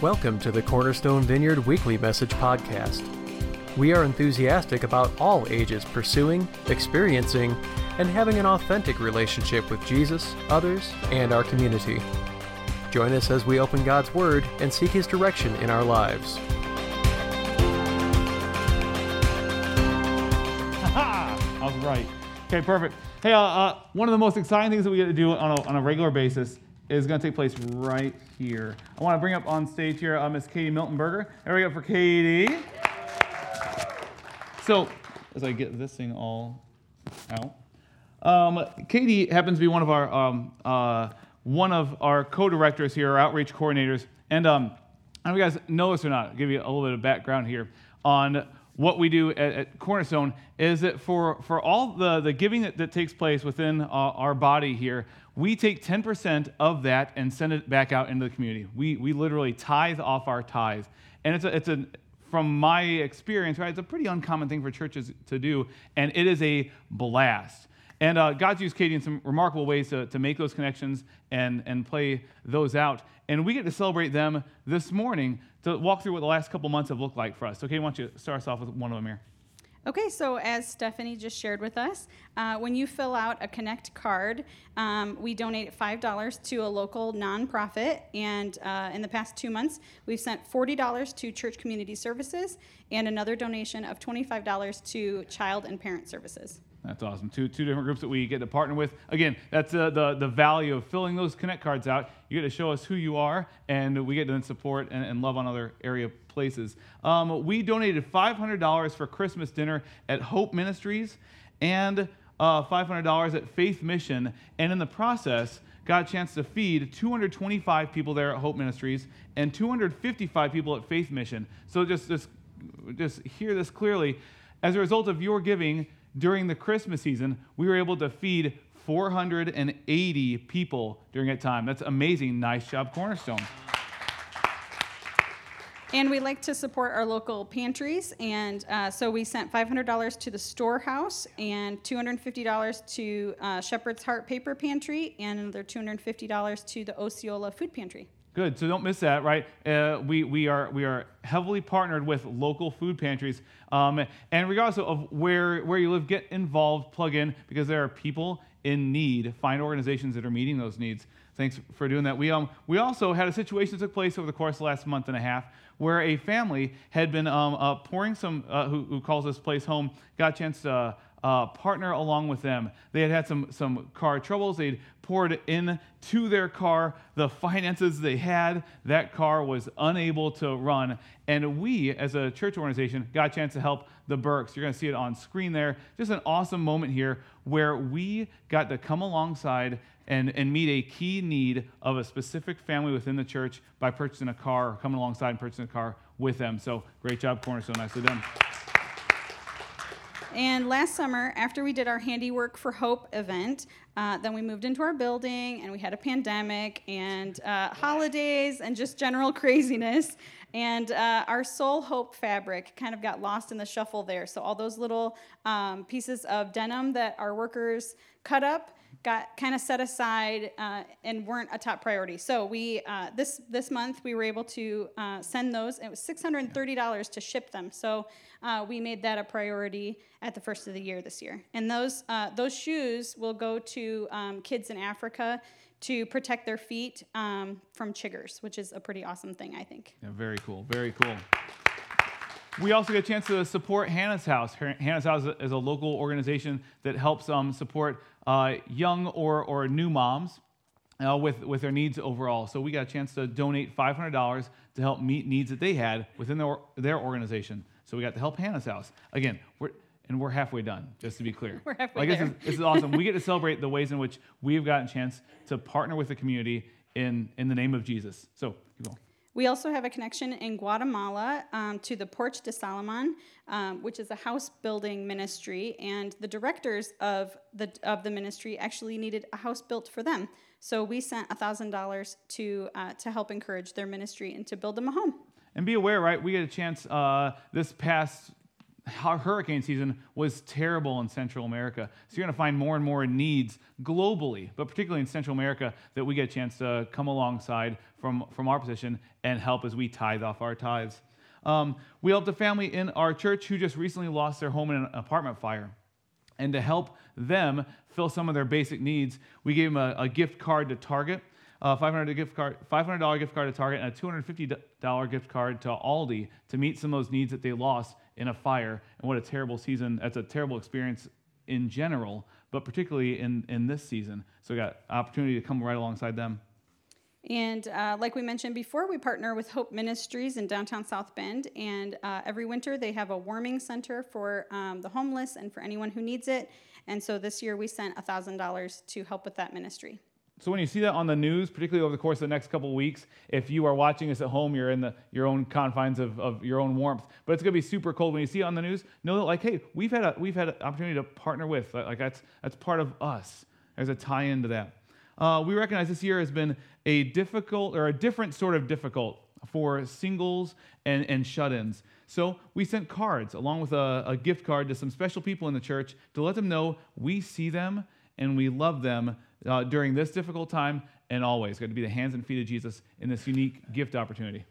Welcome to the Cornerstone Vineyard Weekly Message Podcast. We are enthusiastic about all ages pursuing, experiencing, and having an authentic relationship with Jesus, others, and our community. Join us as we open God's Word and seek His direction in our lives. I was right. Okay, perfect. Hey, uh, uh, one of the most exciting things that we get to do on a, on a regular basis is going to take place right here. I want to bring up on stage here uh, Miss Katie Miltonberger. There we go for Katie. So, as I get this thing all out, um, Katie happens to be one of our um, uh, one of our co-directors here, our outreach coordinators, and um, I don't know if you guys know this or not. I'll give you a little bit of background here on what we do at, at Cornerstone. Is that for for all the the giving that, that takes place within uh, our body here, we take 10% of that and send it back out into the community. We, we literally tithe off our tithe. And it's a, it's a, from my experience, right, it's a pretty uncommon thing for churches to do, and it is a blast. And uh, God's used Katie in some remarkable ways to, to make those connections and, and play those out. And we get to celebrate them this morning to walk through what the last couple months have looked like for us. So, Katie, why don't you start us off with one of them here? Okay, so as Stephanie just shared with us, uh, when you fill out a Connect card, um, we donate $5 to a local nonprofit. And uh, in the past two months, we've sent $40 to Church Community Services and another donation of $25 to Child and Parent Services. That's awesome. Two, two different groups that we get to partner with. Again, that's uh, the, the value of filling those Connect cards out. You get to show us who you are, and we get to then support and, and love on other area places. Um, we donated $500 for Christmas dinner at Hope Ministries and uh, $500 at Faith Mission. And in the process, got a chance to feed 225 people there at Hope Ministries and 255 people at Faith Mission. So just, just, just hear this clearly. As a result of your giving, during the Christmas season, we were able to feed 480 people during that time. That's amazing. Nice job, Cornerstone. And we like to support our local pantries, and uh, so we sent $500 to the storehouse and $250 to uh, Shepherd's Heart Paper Pantry, and another $250 to the Osceola Food Pantry. Good. So don't miss that, right? Uh, we, we, are, we are heavily partnered with local food pantries. Um, and regardless of where, where you live, get involved, plug in, because there are people in need. Find organizations that are meeting those needs. Thanks for doing that. We, um, we also had a situation that took place over the course of the last month and a half where a family had been um, uh, pouring some, uh, who, who, calls this place home, got a chance to uh, partner along with them. They had had some, some car troubles. They'd poured into their car the finances they had. That car was unable to run. And we, as a church organization, got a chance to help the Burks. You're going to see it on screen there. Just an awesome moment here where we got to come alongside and, and meet a key need of a specific family within the church by purchasing a car or coming alongside and purchasing a car with them. So great job, Cornerstone. Nicely done. And last summer, after we did our Handiwork for Hope event, uh, then we moved into our building and we had a pandemic and uh, holidays and just general craziness. And uh, our Sole Hope fabric kind of got lost in the shuffle there. So all those little um, pieces of denim that our workers cut up got kind of set aside uh, and weren't a top priority. So we uh, this this month we were able to uh, send those. It was six hundred and thirty dollars to ship them. So uh, we made that a priority at the first of the year this year. And those uh, those shoes will go to um, kids in Africa to protect their feet um, from chiggers, which is a pretty awesome thing, I think. Yeah, very cool. Very cool. We also get a chance to support Hannah's House. Hannah's House is a local organization that helps um, support uh, young or, or new moms uh, with, with their needs overall. So we got a chance to donate $500 to help meet needs that they had within their, their organization. So we got to help Hannah's House. Again, we're, and we're halfway done, just to be clear. we're halfway like. This is, this is awesome. we get to celebrate the ways in which we've gotten a chance to partner with the community in, in the name of Jesus. So, keep going. We also have a connection in Guatemala um, to the Porch de Salomon, um, which is a house building ministry, and the directors of the of the ministry actually needed a house built for them. So we sent thousand dollars to uh, to help encourage their ministry and to build them a home. And be aware, right? We get a chance uh, this past hurricane season was terrible in Central America. So you're going to find more and more needs globally, but particularly in Central America, that we get a chance to come alongside from, from our position and help as we tithe off our tithes. Um, we helped a family in our church who just recently lost their home in an apartment fire. And to help them fill some of their basic needs, we gave them a, a gift card to Target a 500 gift card, $500 gift card to Target, and a $250 gift card to Aldi to meet some of those needs that they lost in a fire. And what a terrible season! That's a terrible experience in general, but particularly in, in this season. So we got opportunity to come right alongside them. And uh, like we mentioned before, we partner with Hope Ministries in downtown South Bend. And uh, every winter, they have a warming center for um, the homeless and for anyone who needs it. And so this year, we sent $1,000 to help with that ministry. So when you see that on the news, particularly over the course of the next couple weeks, if you are watching us at home, you're in the, your own confines of, of your own warmth. But it's going to be super cold when you see it on the news. Know that, like, hey, we've had a, we've had an opportunity to partner with. Like that's that's part of us. There's a tie into that. Uh, we recognize this year has been a difficult or a different sort of difficult for singles and, and shut-ins. So we sent cards along with a, a gift card to some special people in the church to let them know we see them and we love them uh, during this difficult time and always. Got to be the hands and feet of Jesus in this unique gift opportunity.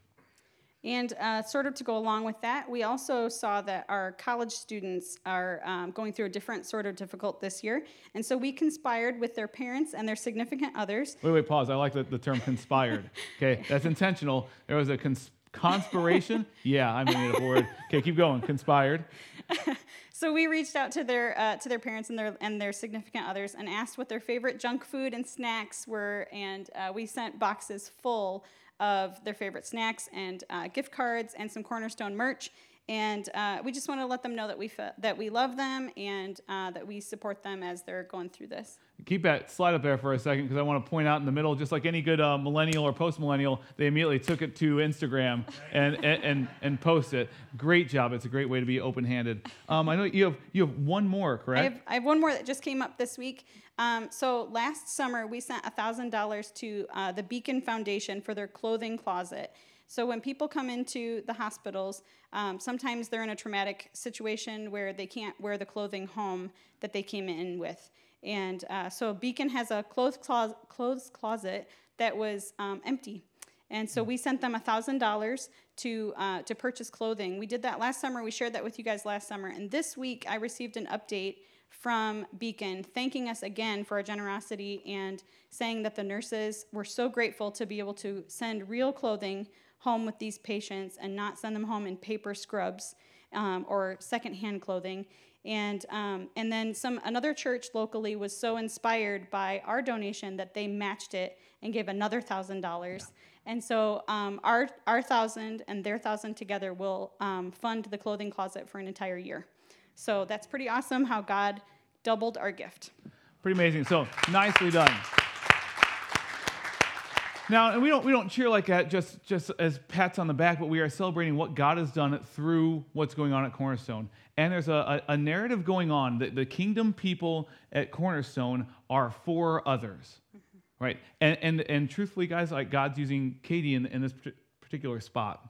And uh, sort of to go along with that, we also saw that our college students are um, going through a different sort of difficult this year. And so we conspired with their parents and their significant others. Wait, wait, pause. I like the, the term conspired. okay, that's intentional. There was a cons- conspiration. yeah, I made it a word. Okay, keep going. Conspired. So we reached out to their uh, to their parents and their and their significant others and asked what their favorite junk food and snacks were, and uh, we sent boxes full of their favorite snacks and uh, gift cards and some Cornerstone merch. And uh, we just want to let them know that we that we love them and uh, that we support them as they're going through this keep that slide up there for a second because I want to point out in the middle, just like any good uh, millennial or post millennial, they immediately took it to Instagram and, and, and, and post it. Great job. It's a great way to be open handed. Um, I know you have, you have one more, correct? I have, I have one more that just came up this week. Um, so last summer, we sent $1,000 to uh, the Beacon Foundation for their clothing closet. So when people come into the hospitals, um, sometimes they're in a traumatic situation where they can't wear the clothing home that they came in with. And uh, so Beacon has a clothes closet, clothes closet that was um, empty. And so we sent them $1,000 to, uh, to purchase clothing. We did that last summer. We shared that with you guys last summer. And this week, I received an update from Beacon thanking us again for our generosity and saying that the nurses were so grateful to be able to send real clothing home with these patients and not send them home in paper scrubs um, or secondhand clothing. And, um, and then some, another church locally was so inspired by our donation that they matched it and gave another thousand dollars. And so um, our, our thousand and their thousand together will um, fund the clothing closet for an entire year. So that's pretty awesome how God doubled our gift. Pretty amazing. So nicely done. Now, and we don't we don't cheer like that just just as pats on the back, but we are celebrating what God has done through what's going on at Cornerstone. And there's a, a, a narrative going on that the kingdom people at Cornerstone are for others, mm-hmm. right? And, and and truthfully, guys, like God's using Katie in, in this particular spot.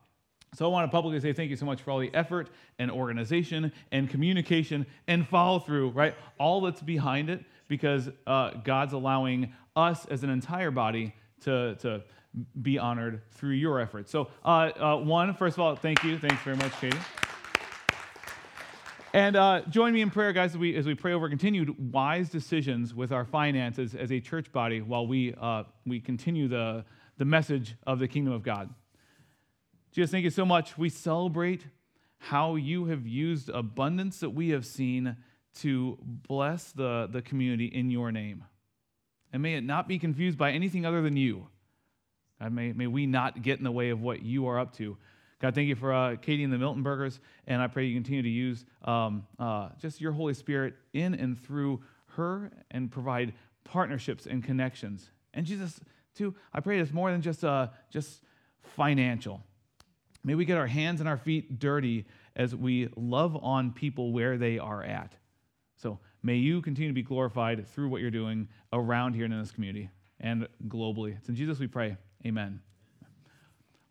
So I want to publicly say thank you so much for all the effort and organization and communication and follow through, right? All that's behind it because uh, God's allowing us as an entire body to, to be honored through your efforts. So, uh, uh, one, first of all, thank you. Thanks very much, Katie. And uh, join me in prayer, guys, as we, as we pray over continued wise decisions with our finances as a church body while we, uh, we continue the, the message of the kingdom of God. Jesus, thank you so much. We celebrate how you have used abundance that we have seen to bless the, the community in your name. And may it not be confused by anything other than you. God, may, may we not get in the way of what you are up to. God, thank you for uh, Katie and the Miltonbergers, and I pray you continue to use um, uh, just your Holy Spirit in and through her and provide partnerships and connections. And Jesus, too, I pray it's more than just, uh, just financial. May we get our hands and our feet dirty as we love on people where they are at. So May you continue to be glorified through what you're doing around here in this community and globally. It's in Jesus we pray. Amen.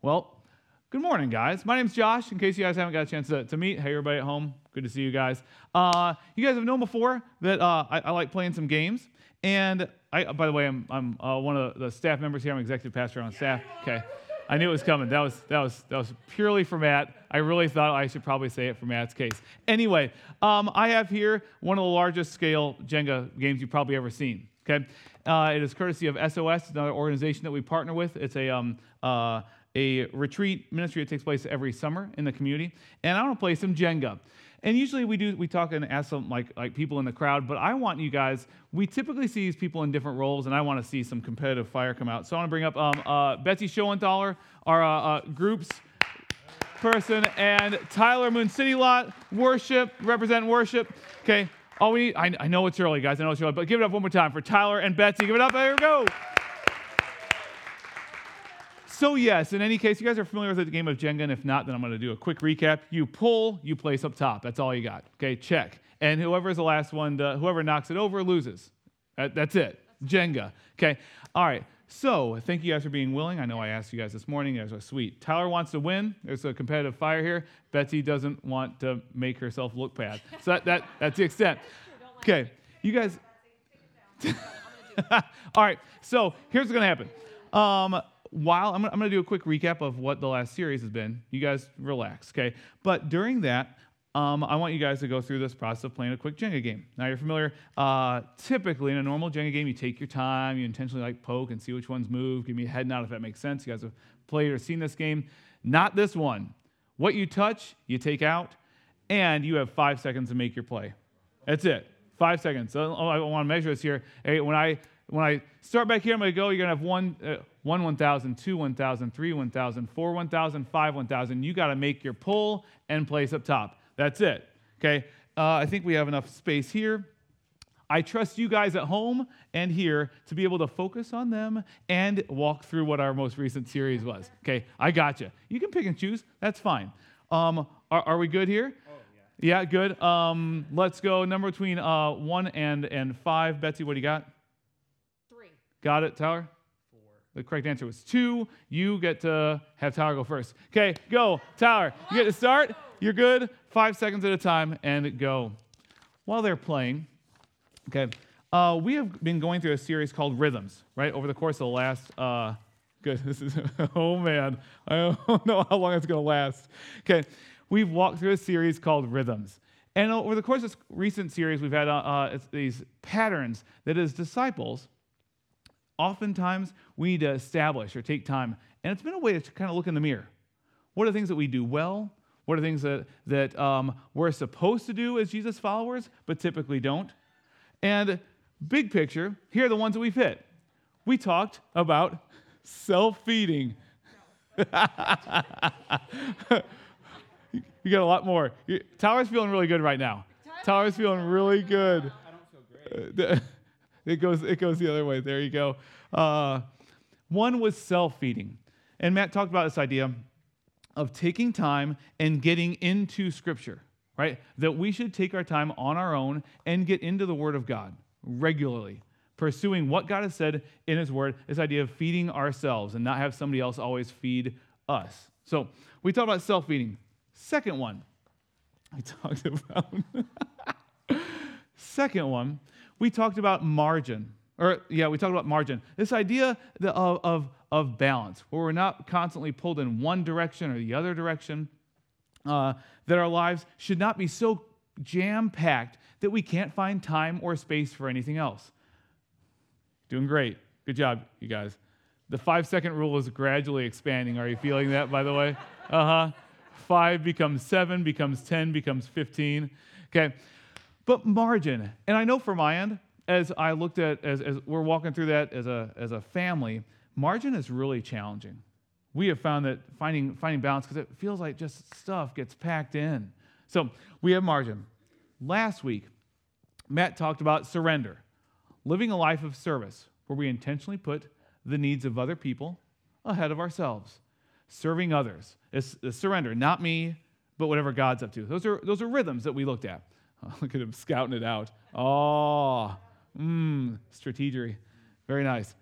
Well, good morning, guys. My name's Josh. In case you guys haven't got a chance to, to meet, hey, everybody at home, Good to see you guys. Uh, you guys have known before that uh, I, I, like playing some games. And I, by the way, I'm, I'm uh, one of the staff members here. I'm executive pastor on staff. Okay. I knew it was coming. That was, that was, that was purely for Matt. I really thought I should probably say it for Matt's case. Anyway, um, I have here one of the largest scale Jenga games you've probably ever seen. Okay. Uh, it is courtesy of SOS, another organization that we partner with. It's a, um, uh, a retreat ministry that takes place every summer in the community. And I want to play some Jenga. And usually we do we talk and ask some like like people in the crowd, but I want you guys. We typically see these people in different roles, and I want to see some competitive fire come out. So I want to bring up um, uh, Betsy Schoenthaler, our uh, uh, groups person, and Tyler Moon City Lot worship represent worship. Okay, all we need. I, I know it's early, guys. I know it's early, but give it up one more time for Tyler and Betsy. Give it up. There we go. So, yes, in any case, you guys are familiar with the game of Jenga, and if not, then I'm going to do a quick recap. You pull, you place up top. That's all you got. Okay, check. And whoever is the last one, to, whoever knocks it over loses. That, that's it. Jenga. Okay, all right. So, thank you guys for being willing. I know I asked you guys this morning. You guys are sweet. Tyler wants to win. There's a competitive fire here. Betsy doesn't want to make herself look bad. So, that, that, that's the extent. Okay, you guys. all right, so here's what's going to happen. Um, while I'm, I'm going to do a quick recap of what the last series has been. You guys relax, okay? But during that, um, I want you guys to go through this process of playing a quick Jenga game. Now you're familiar. Uh, typically in a normal Jenga game, you take your time, you intentionally like poke and see which ones move. Give me a head nod if that makes sense. You guys have played or seen this game. Not this one. What you touch, you take out, and you have five seconds to make your play. That's it. Five seconds. So I want to measure this here. Hey, when I when I start back here, I'm going to go. You're going to have one. Uh, 1 1000, 2 1000, 3 1000, 4 1000, 5 1000. You got to make your pull and place up top. That's it. Okay? Uh, I think we have enough space here. I trust you guys at home and here to be able to focus on them and walk through what our most recent series was. Okay, I got you. You can pick and choose. That's fine. Um, are, are, we good here? Oh, yeah. Yeah, good. Um, let's go. Number between uh, one and, and five. Betsy, what do you got? Three. Got it, Tyler? The correct answer was two. You get to have Tyler go first. Okay, go. Tyler, you get to start. You're good. Five seconds at a time and go. While they're playing, okay, uh, we have been going through a series called Rhythms, right? Over the course of the last, uh, good, this is, oh man, I don't know how long it's going to last. Okay, we've walked through a series called Rhythms. And over the course of this recent series, we've had uh, uh these patterns that as disciples, oftentimes we need to establish or take time. And it's been a way to kind of look in the mirror. What are the things that we do well? What are things that, that um, we're supposed to do as Jesus followers, but typically don't? And big picture, here are the ones that we fit. We talked about self feeding. you got a lot more. Tyler's feeling really good right now. Tyler's feeling really good. I don't feel great. It goes, it goes the other way. There you go. Uh, one was self feeding. And Matt talked about this idea of taking time and getting into Scripture, right? That we should take our time on our own and get into the Word of God regularly, pursuing what God has said in His Word, this idea of feeding ourselves and not have somebody else always feed us. So we talked about self feeding. Second one, I talked about. Second one we talked about margin. Or, yeah, we talked about margin. This idea of, of, of balance, where we're not constantly pulled in one direction or the other direction, uh, that our lives should not be so jam packed that we can't find time or space for anything else. Doing great. Good job, you guys. The five second rule is gradually expanding. Are you feeling that, by the way? Uh huh. Five becomes seven, becomes 10, becomes 15. Okay. But margin, and I know for my end, as I looked at, as, as we're walking through that as a, as a family, margin is really challenging. We have found that finding, finding balance, because it feels like just stuff gets packed in. So we have margin. Last week, Matt talked about surrender, living a life of service where we intentionally put the needs of other people ahead of ourselves, serving others. It's, it's surrender, not me, but whatever God's up to. Those are, those are rhythms that we looked at. Oh, look at him scouting it out. Oh, mmm, strategery. Very nice.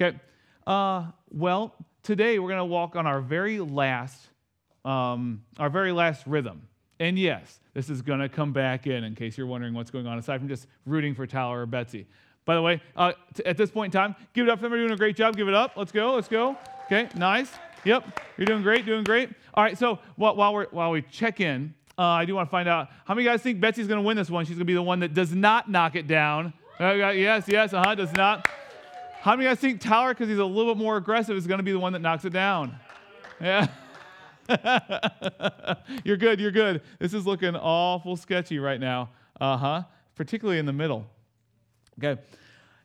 Okay. Uh, well, today we're going to walk on our very last, um, our very last rhythm. And yes, this is going to come back in, in case you're wondering what's going on, aside from just rooting for Tyler or Betsy. By the way, uh, t- at this point in time, give it up for them. They're doing a great job. Give it up. Let's go. Let's go. Okay, nice. Yep, you're doing great. Doing great. All right. So while, while we while we check in, uh, I do want to find out how many guys think Betsy's going to win this one. She's going to be the one that does not knock it down. Uh, yes, yes. Uh huh. Does not. How many guys think Tyler, because he's a little bit more aggressive, is going to be the one that knocks it down? Yeah. you're good. You're good. This is looking awful sketchy right now. Uh huh. Particularly in the middle. Okay.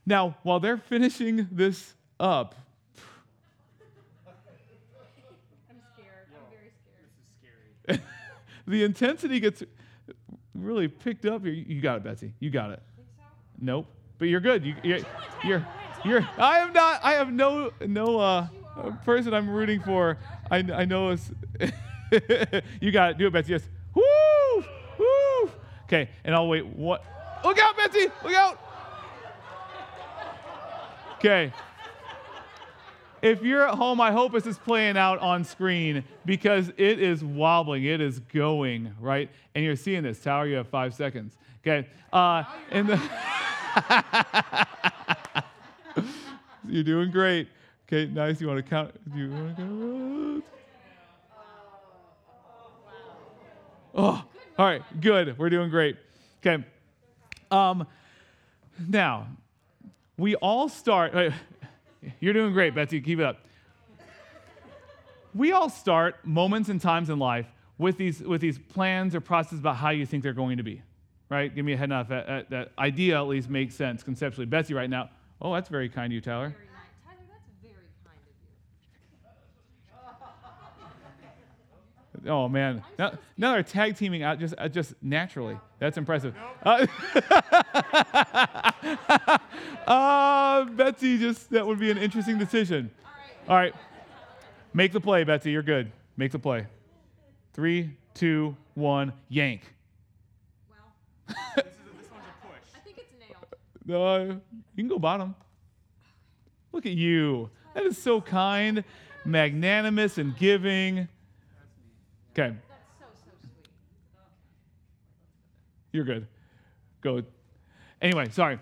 Now, while they're finishing this up, I'm scared. I'm very scared. the intensity gets really picked up. You, you got it, Betsy. You got it. Nope. But you're good. You, you're, you're, you're, I am not, I have no, no uh, person I'm rooting for. I, I know it's, you got it. Do it, Betsy. Yes. Woo! Woo! Okay, and I'll wait. What? Look out, Betsy! Look out! Okay. If you're at home, I hope this is playing out on screen because it is wobbling. It is going, right? And you're seeing this. Tower, you have five seconds. Okay. Uh, and the you're doing great. Okay, nice. You want to count? You want to count? Oh, all right, good. We're doing great. Okay. Um, now, we all start. You're doing great, Betsy. Keep it up. We all start moments and times in life with these with these plans or processes about how you think they're going to be, right? Give me a head nod. That, that idea at least makes sense conceptually. Betsy, right now. Oh, that's very kind of you, Tyler. Very nice. Tyler, that's very kind of you. Oh man, now, now they're tag teaming out just uh, just naturally. That's impressive. Uh, uh, Betsy, just that would be an interesting decision. All right, make the play, Betsy. You're good. Make the play. Three, two, one, yank. Well, I think it's nailed. Uh, you can go bottom. Look at you. That is so kind, magnanimous, and giving. Okay. That's so, so sweet. You're good. Go. Anyway, sorry.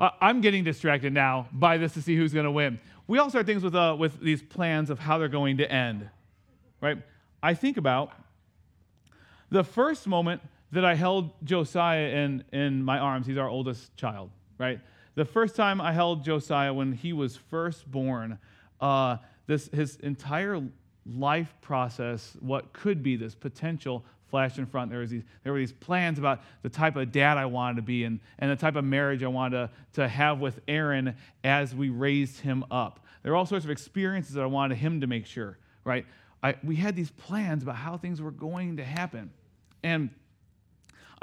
Uh, I'm getting distracted now by this to see who's going to win. We all start things with, uh, with these plans of how they're going to end, right? I think about the first moment that I held Josiah in, in my arms. He's our oldest child, right? The first time I held Josiah when he was first born, uh, this, his entire life process, what could be this potential flashed in front. There, was these, there were these plans about the type of dad I wanted to be and, and the type of marriage I wanted to, to have with Aaron as we raised him up. There were all sorts of experiences that I wanted him to make sure, right? I, we had these plans about how things were going to happen. And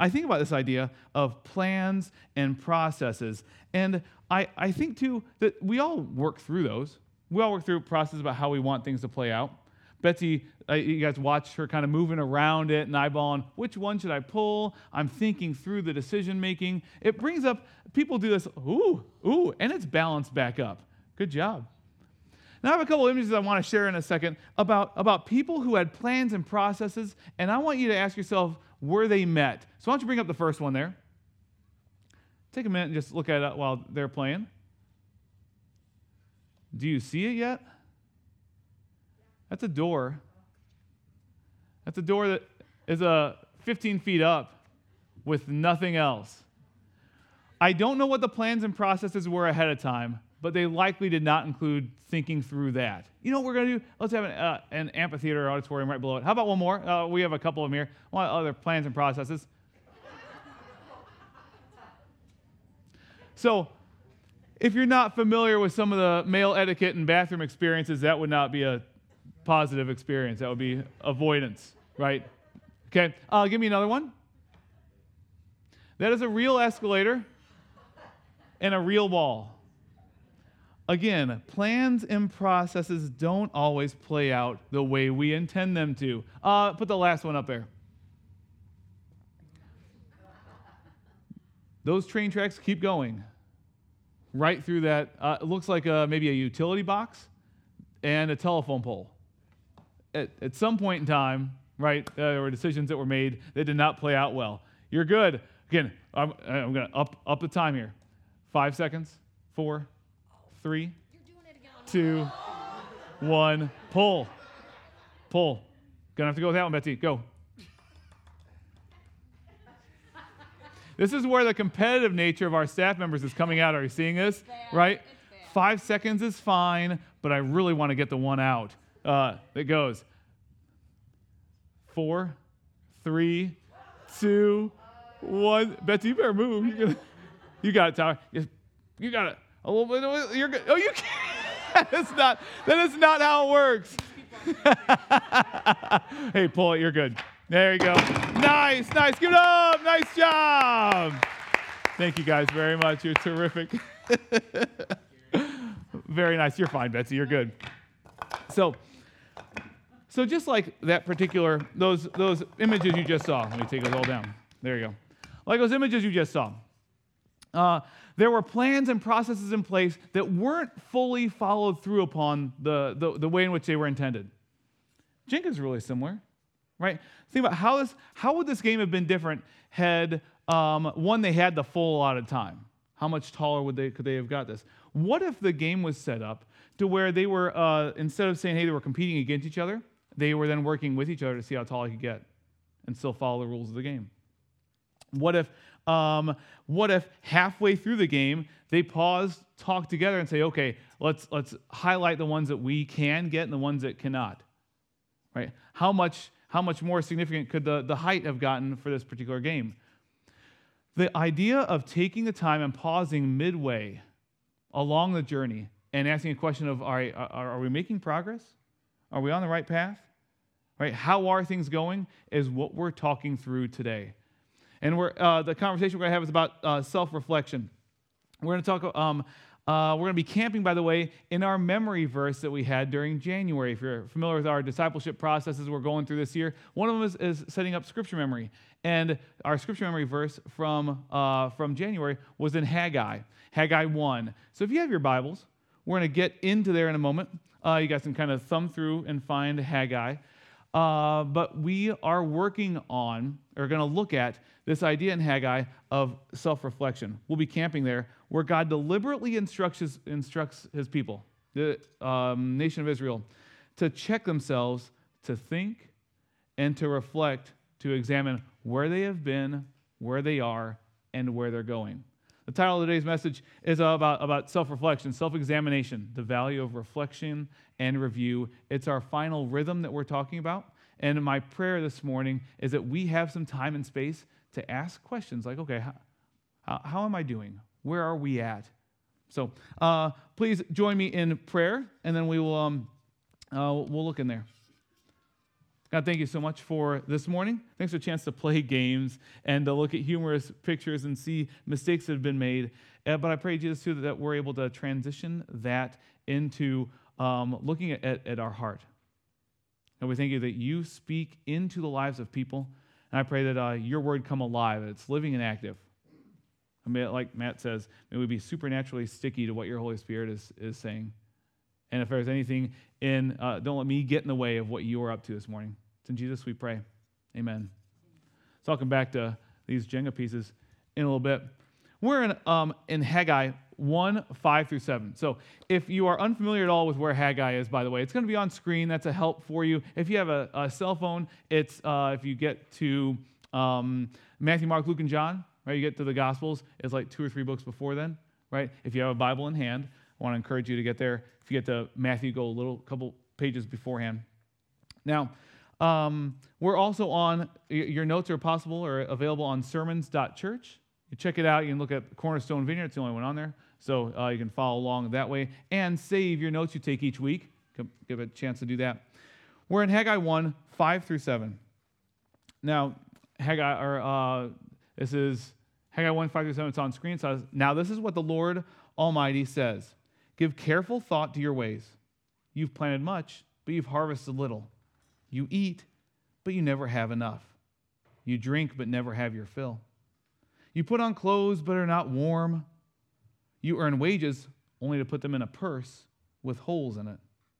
I think about this idea of plans and processes. And I, I think, too, that we all work through those. We all work through processes about how we want things to play out. Betsy, uh, you guys watch her kind of moving around it and eyeballing which one should I pull? I'm thinking through the decision making. It brings up, people do this, ooh, ooh, and it's balanced back up. Good job. Now, I have a couple images I want to share in a second about, about people who had plans and processes, and I want you to ask yourself where they met. So, why don't you bring up the first one there? Take a minute and just look at it while they're playing. Do you see it yet? That's a door. That's a door that is a 15 feet up with nothing else. I don't know what the plans and processes were ahead of time, but they likely did not include thinking through that. You know what we're going to do? Let's have an, uh, an amphitheater auditorium right below it. How about one more? Uh, we have a couple of them here. What other plans and processes? So, if you're not familiar with some of the male etiquette and bathroom experiences, that would not be a positive experience. That would be avoidance, right? Okay, uh, give me another one. That is a real escalator and a real wall. Again, plans and processes don't always play out the way we intend them to. Uh, put the last one up there. Those train tracks keep going right through that. Uh, it looks like a, maybe a utility box and a telephone pole. At, at some point in time, right? Uh, there were decisions that were made that did not play out well. You're good. Again, I'm, I'm going to up, up the time here. Five seconds. Four, three, two, one. Pull. Pull. Gonna have to go with that one, Betsy. Go. This is where the competitive nature of our staff members is coming out. Are you seeing this? Right? Five seconds is fine, but I really want to get the one out. Uh, it goes four, three, two, one. Betsy, you better move. You, gonna, you got it, Tyler. You, you got it. A little bit. You're good. Oh, you can't. That's not. That is not how it works. hey, pull it. You're good. There you go. Nice, nice. Give it up. Nice job. Thank you guys very much. You're terrific. very nice. You're fine, Betsy. You're good. So, so just like that particular those those images you just saw. Let me take those all down. There you go. Like those images you just saw. Uh, there were plans and processes in place that weren't fully followed through upon the, the, the way in which they were intended. Jenga is really similar, right? Think about how this how would this game have been different had um, one they had the full allotted time. How much taller would they could they have got this? What if the game was set up to where they were uh, instead of saying hey they were competing against each other, they were then working with each other to see how tall they could get, and still follow the rules of the game. What if um, what if halfway through the game they pause, talk together, and say, okay, let's let's highlight the ones that we can get and the ones that cannot. Right? How much how much more significant could the, the height have gotten for this particular game? The idea of taking the time and pausing midway along the journey and asking a question of are, are, are we making progress? Are we on the right path? Right? How are things going is what we're talking through today. And we're, uh, the conversation we're going to have is about uh, self reflection. We're going to talk, um, uh, we're going to be camping, by the way, in our memory verse that we had during January. If you're familiar with our discipleship processes we're going through this year, one of them is, is setting up scripture memory. And our scripture memory verse from, uh, from January was in Haggai, Haggai 1. So if you have your Bibles, we're going to get into there in a moment. Uh, you guys can kind of thumb through and find Haggai. Uh, but we are working on, or going to look at, this idea in Haggai of self reflection. We'll be camping there where God deliberately instructs his, instructs his people, the um, nation of Israel, to check themselves, to think, and to reflect, to examine where they have been, where they are, and where they're going. The title of today's message is about, about self reflection, self examination, the value of reflection and review. It's our final rhythm that we're talking about. And my prayer this morning is that we have some time and space to ask questions like, okay, how, how am I doing? Where are we at? So uh, please join me in prayer, and then we will um, uh, we'll look in there. God, thank you so much for this morning. Thanks for a chance to play games and to look at humorous pictures and see mistakes that have been made. Uh, but I pray, Jesus, too, that we're able to transition that into um, looking at, at, our heart. And we thank you that you speak into the lives of people and I pray that uh, your word come alive, it's living and active. Like Matt says, may we be supernaturally sticky to what your Holy Spirit is, is saying. And if there's anything in, uh, don't let me get in the way of what you are up to this morning. It's in Jesus we pray. Amen. Come back to these Jenga pieces in a little bit. We're in, um, in Haggai 1, 5 through 7. So if you are unfamiliar at all with where Haggai is, by the way, it's going to be on screen. That's a help for you. If you have a, a cell phone, it's uh, if you get to um, Matthew, Mark, Luke, and John, right? You get to the Gospels, it's like two or three books before then, right? If you have a Bible in hand, I want to encourage you to get there. If you get to Matthew, go a little couple pages beforehand. Now, um, we're also on, your notes are possible or available on sermons.church. You check it out. You can look at Cornerstone Vineyard. It's the only one on there. So uh, you can follow along that way and save your notes you take each week. Give a chance to do that. We're in Haggai 1, 5 through 7. Now, Haggai, or uh, this is Haggai 1, 5 through 7. It's on screen. Says, Now this is what the Lord Almighty says Give careful thought to your ways. You've planted much, but you've harvested little. You eat, but you never have enough. You drink, but never have your fill. You put on clothes but are not warm. You earn wages only to put them in a purse with holes in it.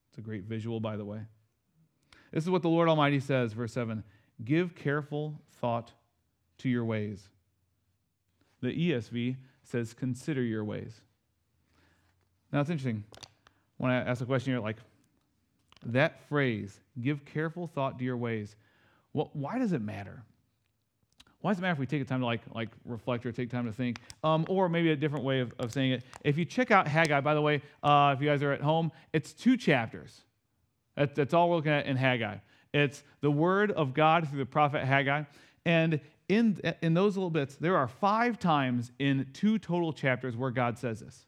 It's a great visual, by the way. This is what the Lord Almighty says, verse 7 Give careful thought to your ways. The ESV says, Consider your ways. Now it's interesting. When I ask a question, you're like, that phrase, give careful thought to your ways, well, why does it matter? Why does it matter if we take the time to like, like reflect or take time to think? Um, or maybe a different way of, of saying it. If you check out Haggai, by the way, uh, if you guys are at home, it's two chapters. That's, that's all we're looking at in Haggai. It's the word of God through the prophet Haggai. And in, in those little bits, there are five times in two total chapters where God says this.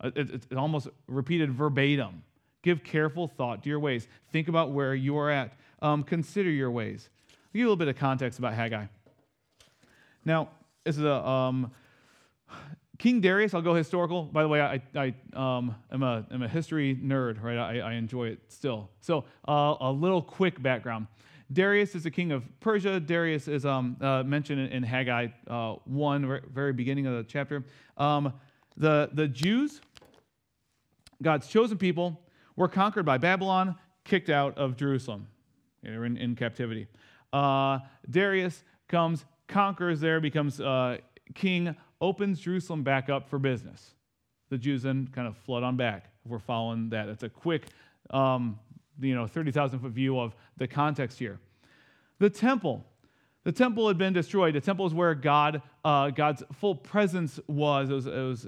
Uh, it, it's almost repeated verbatim. Give careful thought to your ways. Think about where you are at. Um, consider your ways. I'll give you a little bit of context about Haggai. Now, this is a um, King Darius. I'll go historical. By the way, I, I um, am a, I'm a history nerd, right? I, I enjoy it still. So, uh, a little quick background. Darius is the king of Persia. Darius is um, uh, mentioned in, in Haggai uh, 1, very beginning of the chapter. Um, the, the Jews, God's chosen people, were conquered by Babylon, kicked out of Jerusalem. They were in, in captivity. Uh, Darius comes, conquers there, becomes uh, king, opens Jerusalem back up for business. The Jews then kind of flood on back. If We're following that. It's a quick, um, you know, 30,000 foot view of the context here. The temple. The temple had been destroyed. The temple is where God, uh, God's full presence was. It was, it was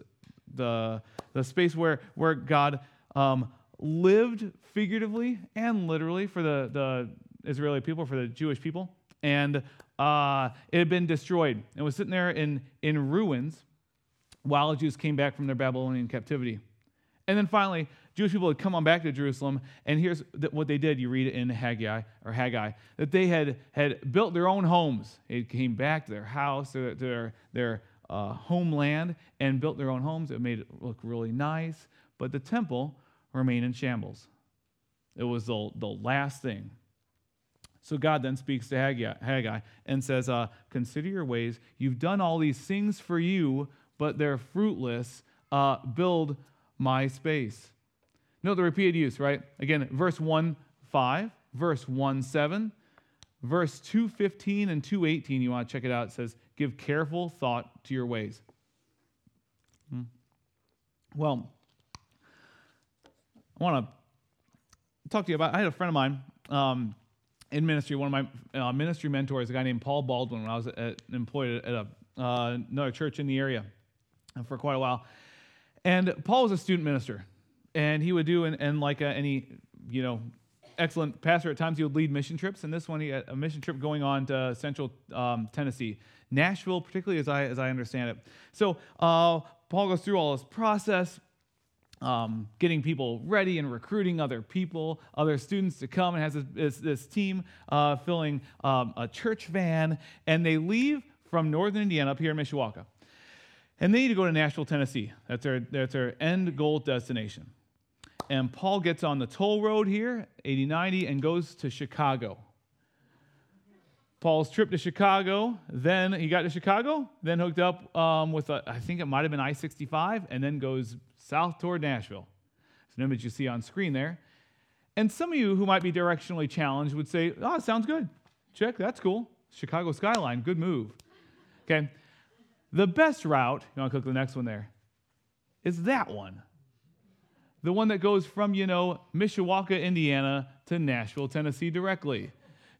the, the space where, where God um, lived figuratively and literally for the, the Israeli people, for the Jewish people. And uh, it had been destroyed. It was sitting there in, in ruins while the Jews came back from their Babylonian captivity. And then finally, Jewish people had come on back to Jerusalem, and here's what they did. You read it in Haggai or Haggai that they had, had built their own homes. They came back to their house, their, their, their uh, homeland, and built their own homes. It made it look really nice, but the temple remained in shambles. It was the, the last thing. So God then speaks to Haggai, and says, uh, Consider your ways. You've done all these things for you, but they're fruitless. Uh, build my space. Note the repeated use, right? Again, verse 1 5, verse 1 7, verse 215 and 218. You want to check it out. It says, Give careful thought to your ways. Hmm. Well, I want to talk to you about. I had a friend of mine um, in ministry. One of my uh, ministry mentors, a guy named Paul Baldwin, when I was at, employed at a, uh, another church in the area for quite a while. And Paul was a student minister, and he would do, and, like uh, any, you know, excellent pastor at times, he would lead mission trips. And this one, he had a mission trip going on to central um, Tennessee, Nashville, particularly as I, as I understand it. So uh, Paul goes through all this process, um, getting people ready and recruiting other people, other students to come, and has this, this, this team uh, filling um, a church van, and they leave from northern Indiana up here in Mishawaka. And they need to go to Nashville, Tennessee. That's their, that's their end goal destination. And Paul gets on the toll road here, 8090, and goes to Chicago. Paul's trip to Chicago, then he got to Chicago, then hooked up um, with, a, I think it might have been I 65, and then goes south toward Nashville. It's an image you see on screen there. And some of you who might be directionally challenged would say, oh, sounds good. Check, that's cool. Chicago skyline, good move. Okay. The best route, you want to click the next one there, is that one. The one that goes from, you know, Mishawaka, Indiana to Nashville, Tennessee directly.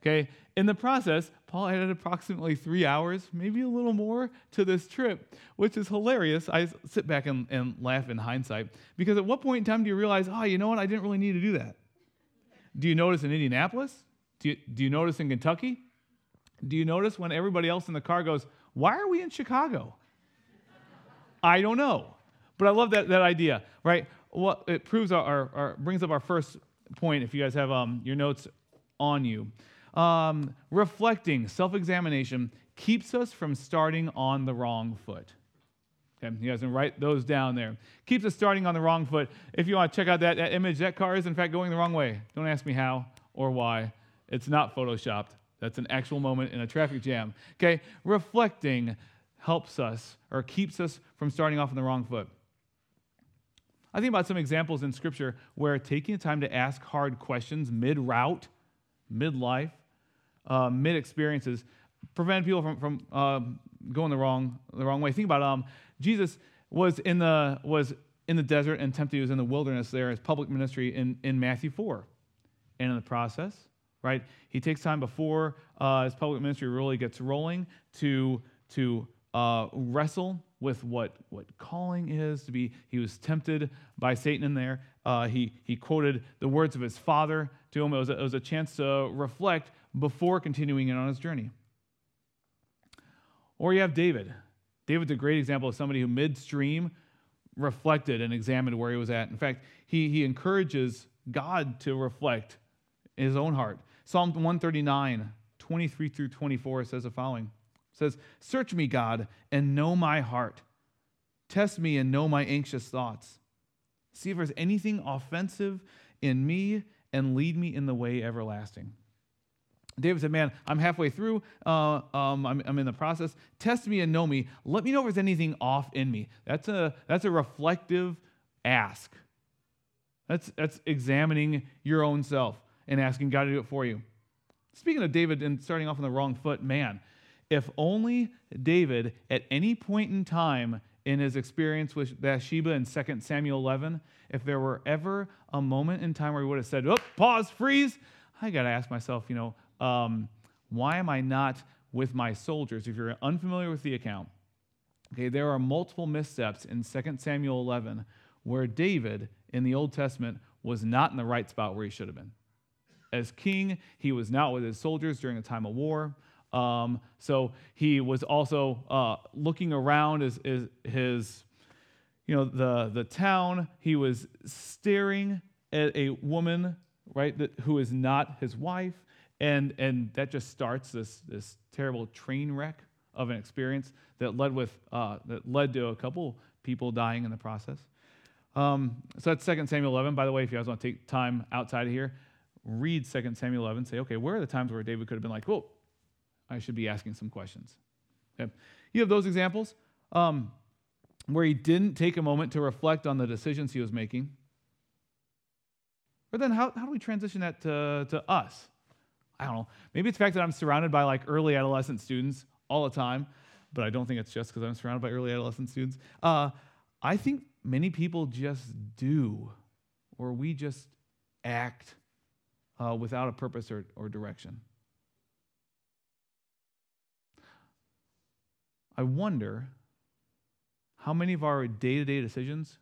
Okay. In the process, Paul added approximately three hours, maybe a little more, to this trip, which is hilarious. I sit back and, and laugh in hindsight because at what point in time do you realize, oh, you know what? I didn't really need to do that. Do you notice in Indianapolis? Do you, do you notice in Kentucky? Do you notice when everybody else in the car goes, why are we in Chicago? I don't know. But I love that, that idea, right? What it proves our, our, our brings up our first point if you guys have um, your notes on you. Um, reflecting, self examination, keeps us from starting on the wrong foot. Okay, you guys can write those down there. Keeps us starting on the wrong foot. If you want to check out that, that image, that car is in fact going the wrong way. Don't ask me how or why. It's not photoshopped. That's an actual moment in a traffic jam. Okay, reflecting helps us or keeps us from starting off on the wrong foot. I think about some examples in Scripture where taking the time to ask hard questions mid route, mid life, uh, mid experiences prevent people from, from uh, going the wrong, the wrong way. Think about um, Jesus was in, the, was in the desert and tempted, he was in the wilderness there as public ministry in, in Matthew 4. And in the process, right, he takes time before uh, his public ministry really gets rolling to, to uh, wrestle with what, what calling is to be. He was tempted by satan in there. Uh, he, he quoted the words of his father to him. It was, a, it was a chance to reflect before continuing on his journey. Or you have david. David's a great example of somebody who midstream reflected and examined where he was at. In fact he, he encourages god to reflect his own heart. Psalm 139 23 through 24 says the following says, Search me, God, and know my heart. Test me and know my anxious thoughts. See if there's anything offensive in me and lead me in the way everlasting. David said, Man, I'm halfway through. Uh, um, I'm, I'm, in the process. Test me and know me. Let me know if there's anything off in me. That's a, that's a reflective ask. That's, that's examining your own self and asking God to do it for you. Speaking of David and starting off on the wrong foot, man, if only David, at any point in time in his experience with Bathsheba in 2 Samuel 11, if there were ever a moment in time where he would have said, oh, pause, freeze, I got to ask myself, you know, um, why am I not with my soldiers? If you're unfamiliar with the account, okay, there are multiple missteps in 2 Samuel 11 where David in the Old Testament was not in the right spot where he should have been. As king, he was not with his soldiers during a time of war. Um, so he was also uh, looking around his, his, his, you know, the, the town. He was staring at a woman, right, that, who is not his wife. And, and that just starts this, this terrible train wreck of an experience that led, with, uh, that led to a couple people dying in the process. Um, so that's 2 Samuel 11. By the way, if you guys want to take time outside of here, read 2 Samuel 11. Say, okay, where are the times where David could have been like, whoa, I should be asking some questions. Okay. You have those examples um, where he didn't take a moment to reflect on the decisions he was making. But then how, how do we transition that to, to us? I don't know. Maybe it's the fact that I'm surrounded by like early adolescent students all the time, but I don't think it's just because I'm surrounded by early adolescent students. Uh, I think many people just do, or we just act uh, without a purpose or, or direction. I wonder how many of our day to day decisions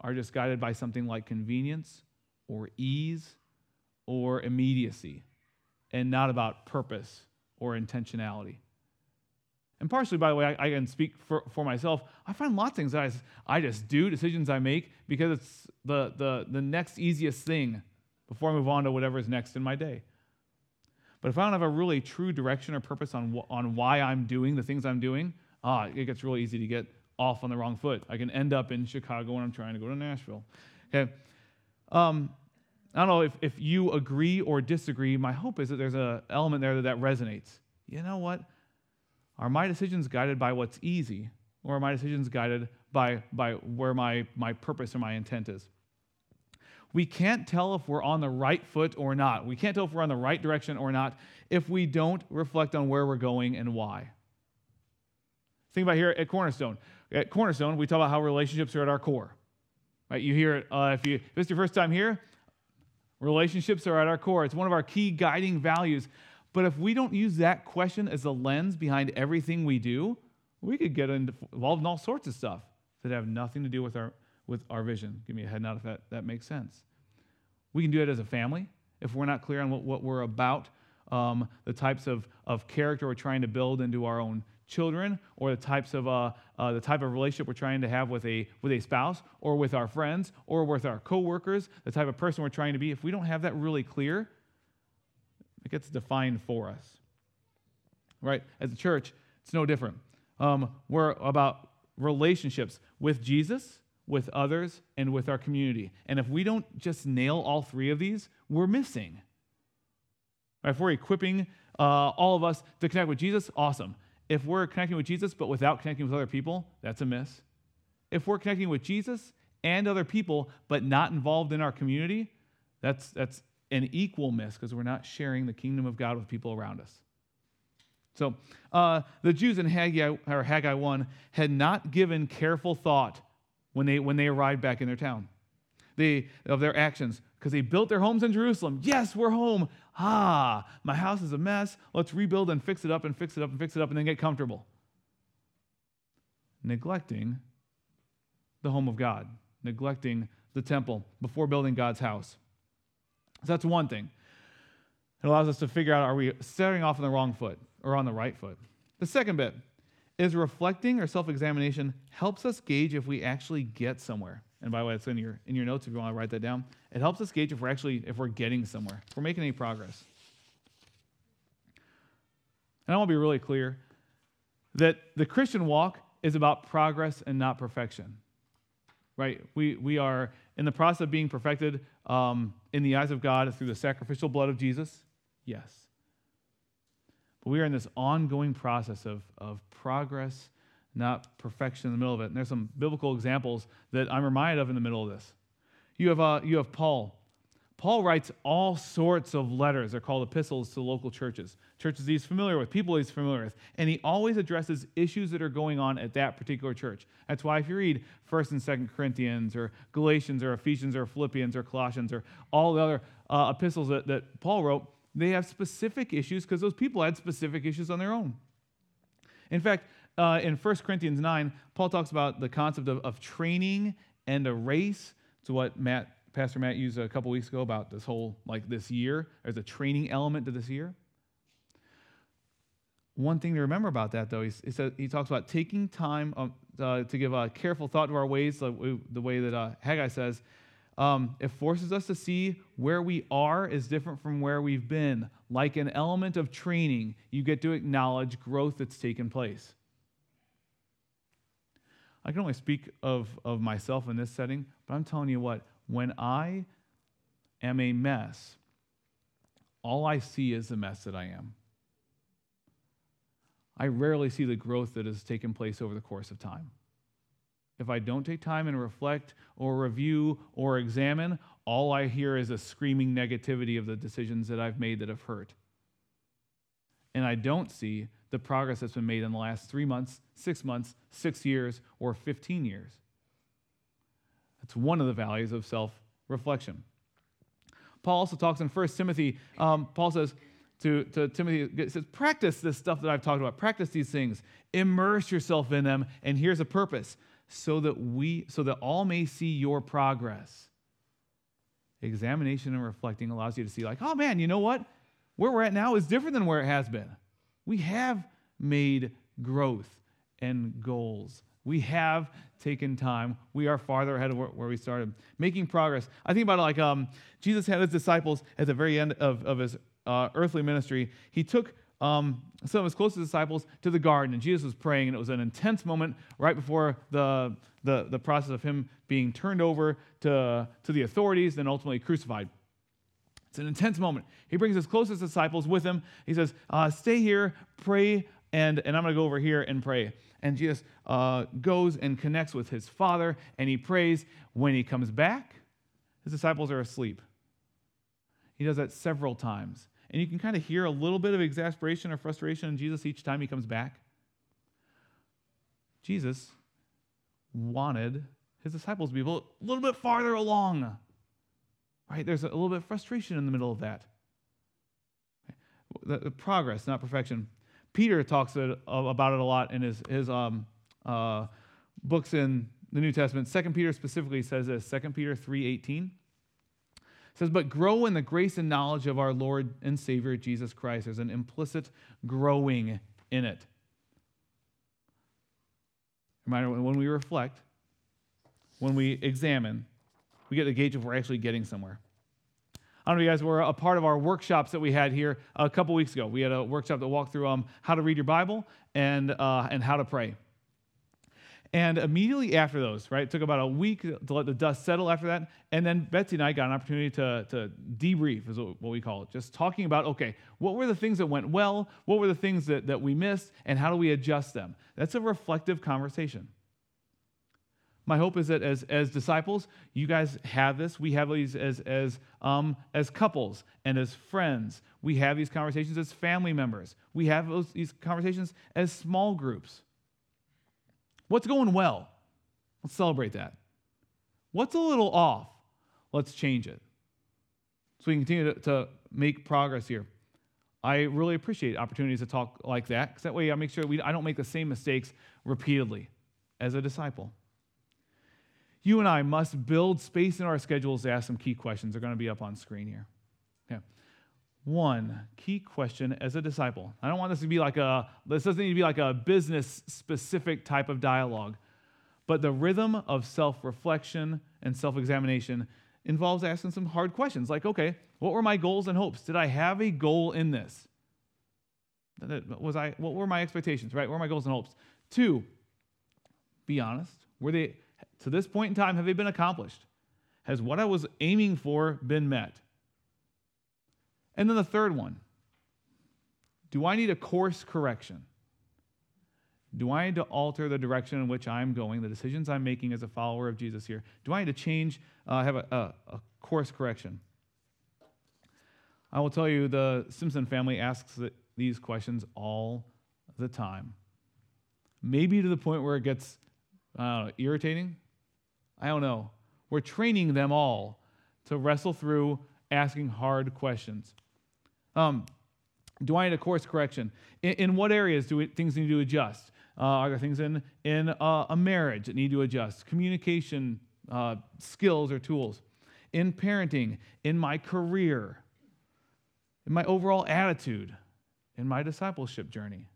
are just guided by something like convenience or ease or immediacy and not about purpose or intentionality. And partially, by the way, I, I can speak for, for, myself. I find lots of things that I, I just do, decisions I make, because it's the, the, the next easiest thing before I move on to whatever is next in my day. But if I don't have a really true direction or purpose on, on why I'm doing the things I'm doing, ah, it gets really easy to get off on the wrong foot. I can end up in Chicago when I'm trying to go to Nashville. Okay. Um, I don't know if, if you agree or disagree. My hope is that there's an element there that, that resonates. You know what? Are my decisions guided by what's easy, or are my decisions guided by, by where my, my purpose or my intent is? We can't tell if we're on the right foot or not. We can't tell if we're on the right direction or not if we don't reflect on where we're going and why. Think about here at Cornerstone. At Cornerstone, we talk about how relationships are at our core. Right? You hear it uh, if you if it's your first time here. Relationships are at our core. It's one of our key guiding values. But if we don't use that question as the lens behind everything we do, we could get involved in all sorts of stuff that have nothing to do with our with our vision. Give me a head nod if that, that makes sense. We can do it as a family if we're not clear on what, what we're about, um, the types of, of character we're trying to build into our own children or the types of uh, uh, the type of relationship we're trying to have with a with a spouse or with our friends or with our coworkers the type of person we're trying to be if we don't have that really clear it gets defined for us. Right? As a church it's no different. Um, we're about relationships with jesus with others and with our community. And if we don't just nail all three of these we're missing. Right, if we're equipping uh, all of us to connect with jesus awesome if we're connecting with Jesus but without connecting with other people, that's a miss. If we're connecting with Jesus and other people, but not involved in our community, that's, that's an equal miss because we're not sharing the kingdom of God with people around us. So uh, the Jews in Haggai, or Haggai 1 had not given careful thought when they, when they arrived back in their town they, of their actions because they built their homes in Jerusalem. Yes, we're home. Ah, my house is a mess. Let's rebuild and fix it up and fix it up and fix it up and then get comfortable. Neglecting the home of God, neglecting the temple before building God's house. So that's one thing. It allows us to figure out are we starting off on the wrong foot or on the right foot? The second bit is reflecting or self examination helps us gauge if we actually get somewhere. And by the way, it's in your, in your notes if you want to write that down. It helps us gauge if we're actually if we're getting somewhere, if we're making any progress. And I want to be really clear that the Christian walk is about progress and not perfection. Right? We, we are in the process of being perfected um, in the eyes of God through the sacrificial blood of Jesus. Yes. But we are in this ongoing process of, of progress not perfection in the middle of it. And there's some biblical examples that I'm reminded of in the middle of this. You have, uh, you have Paul. Paul writes all sorts of letters. They're called epistles to local churches, churches he's familiar with, people he's familiar with. And he always addresses issues that are going on at that particular church. That's why if you read 1st and 2nd Corinthians or Galatians or Ephesians or Philippians or Colossians or all the other uh, epistles that, that Paul wrote, they have specific issues because those people had specific issues on their own. In fact, uh, in 1 Corinthians 9, Paul talks about the concept of, of training and a race. It's what Matt, Pastor Matt used a couple weeks ago about this whole, like this year. There's a training element to this year. One thing to remember about that, though, he, said, he talks about taking time uh, to give a careful thought to our ways, like the way that uh, Haggai says. Um, it forces us to see where we are is different from where we've been. Like an element of training, you get to acknowledge growth that's taken place. I can only speak of, of myself in this setting, but I'm telling you what, when I am a mess, all I see is the mess that I am. I rarely see the growth that has taken place over the course of time. If I don't take time and reflect or review or examine, all I hear is a screaming negativity of the decisions that I've made that have hurt. And I don't see the progress that's been made in the last three months, six months, six years, or 15 years. That's one of the values of self reflection. Paul also talks in 1 Timothy, um, Paul says to, to Timothy, says, practice this stuff that I've talked about, practice these things, immerse yourself in them, and here's a purpose. So that we so that all may see your progress. Examination and reflecting allows you to see like oh man you know what? Where we're at now is different than where it has been we have made growth and goals. We have taken time. We are farther ahead of where we started, making progress. I think about it like um, Jesus had his disciples at the very end of, of his uh, earthly ministry. He took um, some of his closest disciples to the garden, and Jesus was praying, and it was an intense moment right before the, the, the process of him being turned over to, to the authorities, then ultimately crucified. It's an intense moment. He brings his closest disciples with him. He says, uh, Stay here, pray, and, and I'm going to go over here and pray. And Jesus uh, goes and connects with his Father, and he prays. When he comes back, his disciples are asleep. He does that several times. And you can kind of hear a little bit of exasperation or frustration in Jesus each time he comes back. Jesus wanted his disciples to be a little bit farther along Right? There's a little bit of frustration in the middle of that. The, the progress, not perfection. Peter talks about it a lot in his, his um, uh, books in the New Testament. Second Peter specifically says this, Second Peter 3.18 says, But grow in the grace and knowledge of our Lord and Savior Jesus Christ. There's an implicit growing in it. Reminder, when we reflect, when we examine, we get the gauge if we're actually getting somewhere. I don't know if you guys were a part of our workshops that we had here a couple weeks ago. We had a workshop that walked through um, how to read your Bible and, uh, and how to pray. And immediately after those, right, it took about a week to let the dust settle after that. And then Betsy and I got an opportunity to, to debrief, is what we call it. Just talking about, okay, what were the things that went well? What were the things that, that we missed? And how do we adjust them? That's a reflective conversation. My hope is that as, as disciples, you guys have this. We have these as, as, um, as couples and as friends. We have these conversations as family members. We have those, these conversations as small groups. What's going well? Let's celebrate that. What's a little off? Let's change it. So we can continue to, to make progress here. I really appreciate opportunities to talk like that because that way I make sure we, I don't make the same mistakes repeatedly as a disciple. You and I must build space in our schedules to ask some key questions. They're going to be up on screen here. Okay. One key question as a disciple. I don't want this to be like a, this doesn't need to be like a business specific type of dialogue, but the rhythm of self reflection and self examination involves asking some hard questions like, okay, what were my goals and hopes? Did I have a goal in this? Was I, what were my expectations, right? What were my goals and hopes? Two, be honest. Were they, to this point in time, have they been accomplished? Has what I was aiming for been met? And then the third one do I need a course correction? Do I need to alter the direction in which I'm going, the decisions I'm making as a follower of Jesus here? Do I need to change, uh, have a, a, a course correction? I will tell you, the Simpson family asks these questions all the time. Maybe to the point where it gets know, irritating. I don't know. We're training them all to wrestle through asking hard questions. Um, do I need a course correction? In, in what areas do we, things need to adjust? Uh, are there things in, in uh, a marriage that need to adjust? Communication uh, skills or tools? In parenting, in my career, in my overall attitude, in my discipleship journey?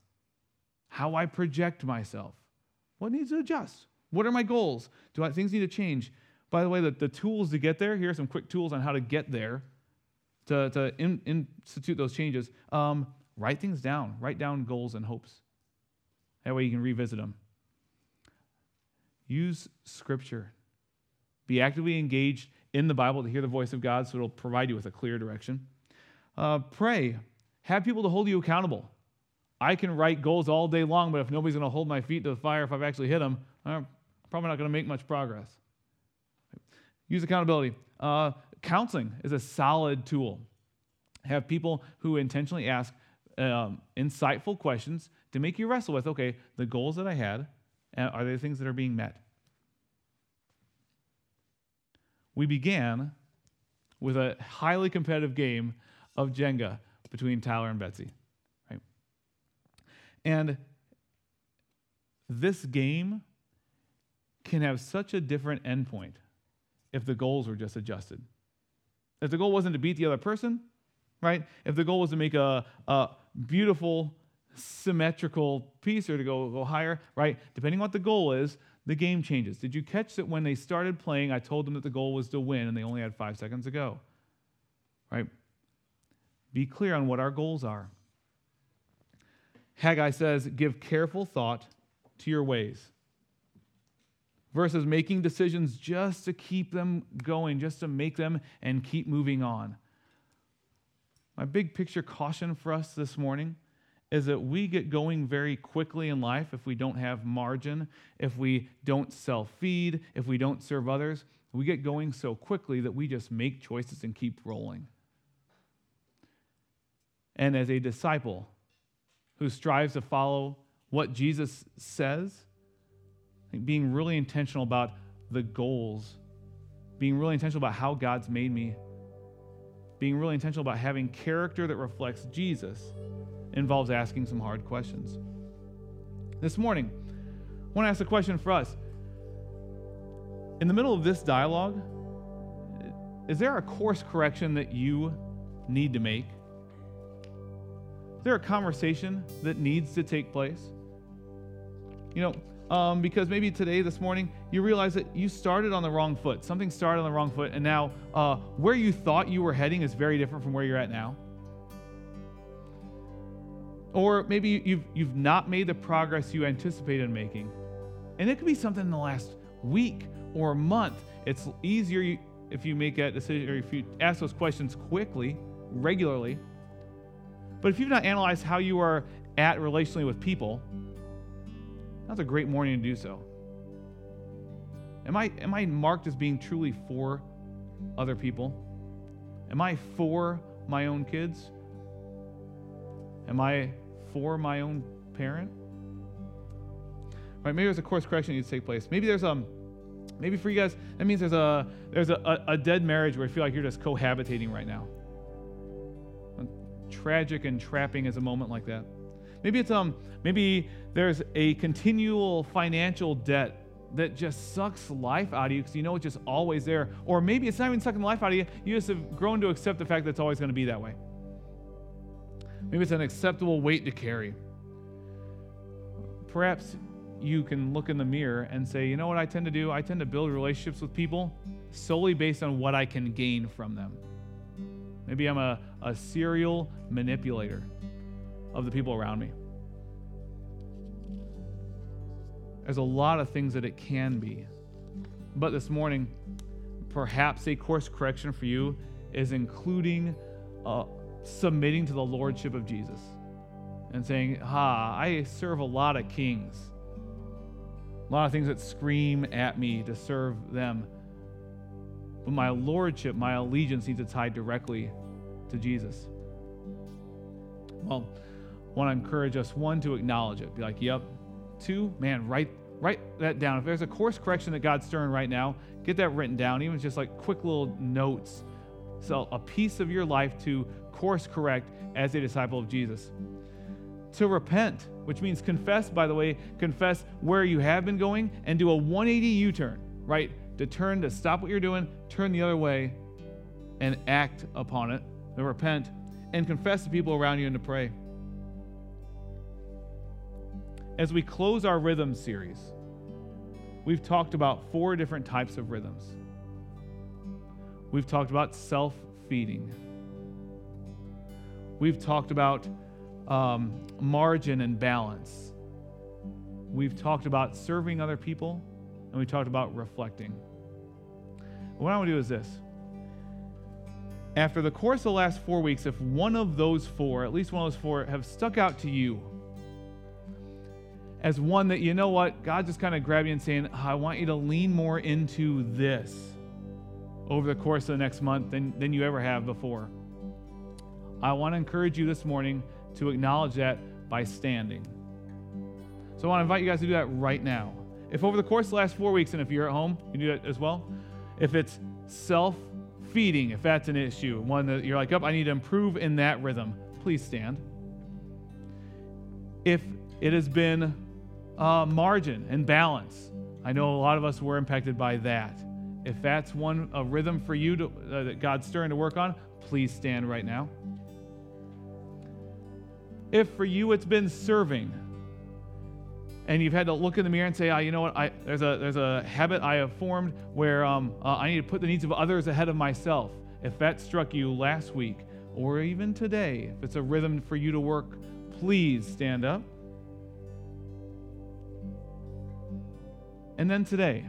How I project myself? What needs to adjust? What are my goals? Do I, things need to change? By the way, the, the tools to get there, here are some quick tools on how to get there, to, to in, institute those changes. Um, write things down, write down goals and hopes. That way you can revisit them. Use scripture. Be actively engaged in the Bible to hear the voice of God so it'll provide you with a clear direction. Uh, pray. Have people to hold you accountable. I can write goals all day long, but if nobody's going to hold my feet to the fire if I've actually hit them, I'm probably not going to make much progress. Use accountability. Uh, counseling is a solid tool. Have people who intentionally ask um, insightful questions to make you wrestle with okay, the goals that I had, uh, are they the things that are being met? We began with a highly competitive game of Jenga between Tyler and Betsy. And this game can have such a different endpoint if the goals were just adjusted. If the goal wasn't to beat the other person, right? If the goal was to make a, a beautiful, symmetrical piece or to go, go higher, right? Depending on what the goal is, the game changes. Did you catch that when they started playing, I told them that the goal was to win and they only had five seconds to go? Right? Be clear on what our goals are. Haggai says, Give careful thought to your ways. Versus making decisions just to keep them going, just to make them and keep moving on. My big picture caution for us this morning is that we get going very quickly in life if we don't have margin, if we don't self feed, if we don't serve others. We get going so quickly that we just make choices and keep rolling and as a disciple who strives to follow what Jesus says, being really intentional about the goals, being really intentional about how God's made me, being really intentional about having character that reflects Jesus involves asking some hard questions. This morning, I want to ask a question for us. In the middle of this dialogue, is there a course correction that you need to make? There a conversation that needs to take place? You know, um, because maybe today, this morning, you realize that you started on the wrong foot. Something started on the wrong foot, and now uh, where you thought you were heading is very different from where you're at now. Or maybe you've, you've not made the progress you anticipated making. And it could be something in the last week or month. It's easier if you make that decision or if you ask those questions quickly, regularly, but if you've not analyzed how you are at relationally with people, that's a great morning to do so. Am I, am I marked as being truly for other people? Am I for my own kids? Am I for my own parent? Right? Maybe there's a course correction that needs to take place. Maybe there's um, maybe for you guys that means there's a there's a, a, a dead marriage where you feel like you're just cohabitating right now. Tragic and trapping is a moment like that. Maybe it's um maybe there's a continual financial debt that just sucks life out of you because you know it's just always there. Or maybe it's not even sucking life out of you. You just have grown to accept the fact that it's always going to be that way. Maybe it's an acceptable weight to carry. Perhaps you can look in the mirror and say, you know what I tend to do? I tend to build relationships with people solely based on what I can gain from them. Maybe I'm a, a serial manipulator of the people around me. There's a lot of things that it can be. But this morning, perhaps a course correction for you is including uh, submitting to the lordship of Jesus and saying, Ha, I serve a lot of kings, a lot of things that scream at me to serve them. But my lordship, my allegiance needs to tie directly to Jesus. Well, I want to encourage us one to acknowledge it. Be like, yep. Two, man, write write that down. If there's a course correction that God's stirring right now, get that written down, even just like quick little notes. So, a piece of your life to course correct as a disciple of Jesus. To repent, which means confess, by the way, confess where you have been going and do a 180 U turn, right? To turn, to stop what you're doing, turn the other way, and act upon it. To repent and confess to people around you and to pray as we close our rhythm series, we've talked about four different types of rhythms. We've talked about self feeding, we've talked about um, margin and balance, we've talked about serving other people, and we talked about reflecting. What I want to do is this. After the course of the last four weeks, if one of those four, at least one of those four, have stuck out to you, as one that, you know what, God just kind of grabbed you and saying, I want you to lean more into this over the course of the next month than, than you ever have before. I want to encourage you this morning to acknowledge that by standing. So I want to invite you guys to do that right now. If over the course of the last four weeks, and if you're at home, you do that as well. If it's self feeding, if that's an issue, one that you're like, oh, I need to improve in that rhythm, please stand. If it has been uh, margin and balance. I know a lot of us were impacted by that. If that's one a rhythm for you to, uh, that God's stirring to work on, please stand right now. If for you it's been serving, and you've had to look in the mirror and say, ah, you know what, I, there's, a, there's a habit I have formed where um, uh, I need to put the needs of others ahead of myself. If that struck you last week or even today, if it's a rhythm for you to work, please stand up. And then today,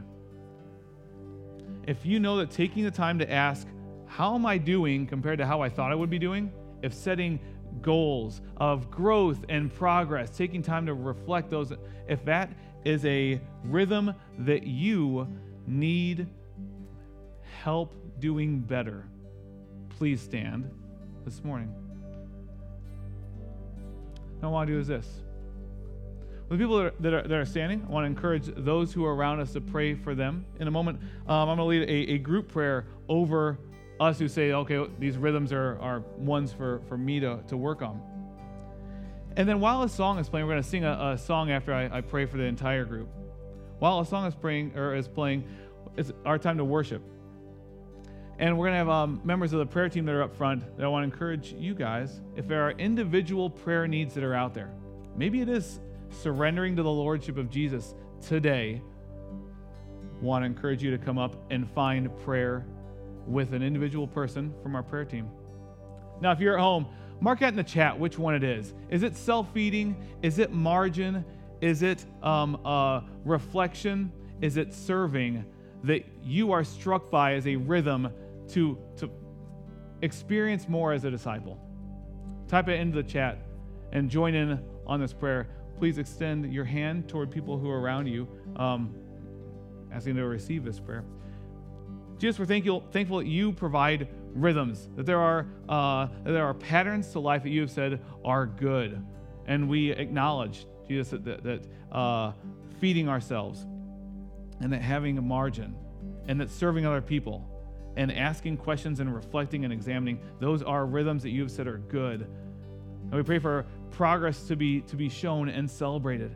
if you know that taking the time to ask, how am I doing compared to how I thought I would be doing? If setting goals of growth and progress, taking time to reflect those, if that is a rhythm that you need help doing better, please stand this morning. What I want to do is this the people that are, that are, that are, standing, I want to encourage those who are around us to pray for them. In a moment, um, I'm going to lead a, a, group prayer over us who say, okay, these rhythms are, are ones for, for me to, to work on. And then while a song is playing, we're going to sing a, a song after I, I, pray for the entire group. While a song is playing, or is playing, it's our time to worship. And we're going to have um, members of the prayer team that are up front that I want to encourage you guys, if there are individual prayer needs that are out there, maybe it is surrendering to the Lordship of Jesus today, want to encourage you to come up and find prayer with an individual person from our prayer team. Now, if you're at home, mark out in the chat which one it is. Is it self feeding? Is it margin? Is it um, reflection? Is it serving that you are struck by as a rhythm to, to experience more as a disciple? Type it into the chat and join in on this prayer please extend your hand toward people who are around you. Um, asking to receive this prayer. Jesus, we're thankful, thankful that you provide rhythms, that there are uh, that there are patterns to life that you have said are good, and we acknowledge, Jesus, that, that, uh, feeding ourselves, and that having a margin, and that serving other people, and asking questions and reflecting and examining, those are rhythms that you have said are good. And we pray for progress to be to be shown and celebrated.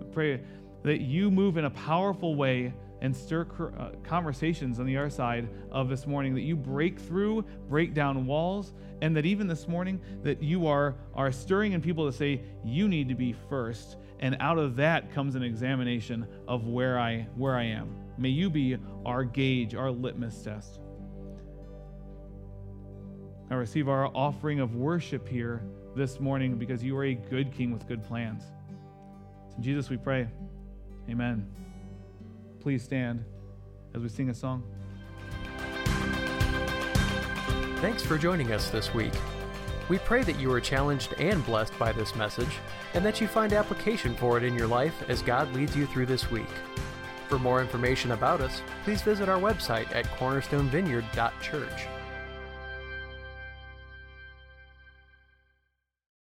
We pray that you move in a powerful way and stir uh, conversations on the other side of this morning that you break through break down walls and that even this morning that you are are stirring in people to say you need to be first and out of that comes an examination of where i where i am. May you be our gauge our litmus test. I receive our offering of worship here this morning because you are a good king with good plans. In jesus we pray. Amen please stand as we sing a song? Thanks for joining us this week. We pray that you are challenged and blessed by this message, and that you find application for it in your life as God leads you through this week. For more information about us, please visit our website at cornerstonevineyard.church.